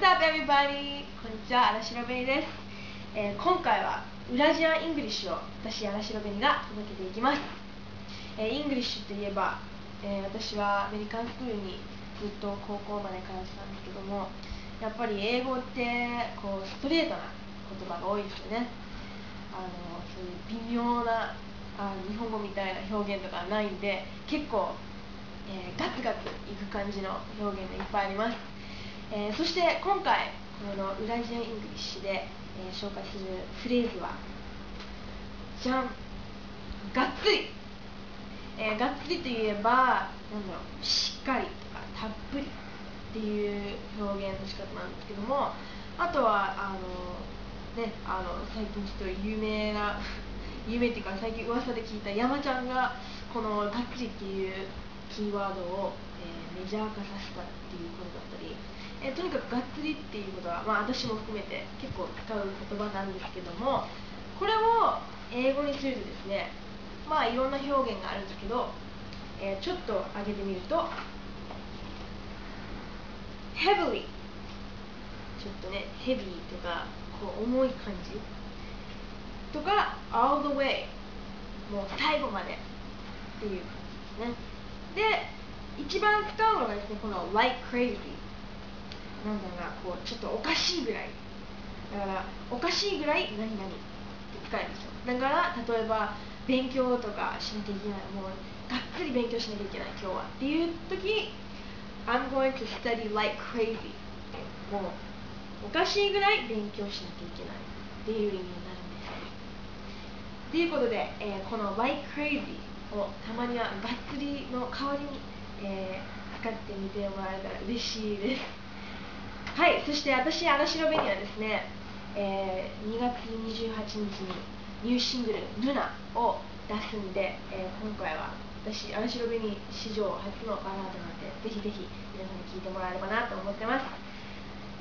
What's up everybody? こんにちは、荒城紅です、えー、今回は裏ジアン・イングリッシュを私、荒城紅が届けていきます、えー、イングリッシュといえば、えー、私はアメリカンスクールにずっと高校まで通ってたんですけどもやっぱり英語ってこうストレートな言葉が多いですよね。あのそういう微妙なあ日本語みたいな表現とかないんで結構、えガツガツいく感じの表現がいっぱいあります。えー、そして今回この裏ジアン・イングリッシュで、えー、紹介するフレーズはじゃんがっつり、えー、がっつりといえばなんだろうしっかりとかたっぷりっていう表現の仕方なんですけどもあとはあのねあの最近ちょっと有名な 有名っていうか最近噂で聞いた山ちゃんがこのがっつりっていうキーワードを、メジャー化させたっていうことだったりえとにかくがっつりっていうことは、まあ、私も含めて結構使う言葉なんですけどもこれを英語にするとですねまあいろんな表現があるんですけど、えー、ちょっと上げてみると heavily ちょっとね heavy とかこう重い感じ。とか all the way もう最後までっていう感じですね。で一番使うのがですねこの like crazy なんだろうなこうちょっとおかしいぐらい。だからおかしいぐらい何々って使えるんですよ。だから例えば勉強とかしなきゃいけない。もうがっつり勉強しなきゃいけない今日は。っていう時 I'm going to study like crazy もうおかしいぐらい勉強しなきゃいけないっていう意味になるんです。ということで、えー、この like crazy をたまにはがっつりの代わりに、えー、使ってみてもらえたら嬉しいです。はいそして私荒城紅はですね、えー、2月28日にニューシングル「ルナ」を出すんで、えー、今回は私荒城紅史上初のバラードなんでぜひぜひ皆さんに聴いてもらえればなと思ってます。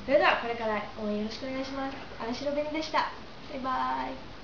それではこれから応援よろしくお願いします。荒城紅でした。バイバーイ。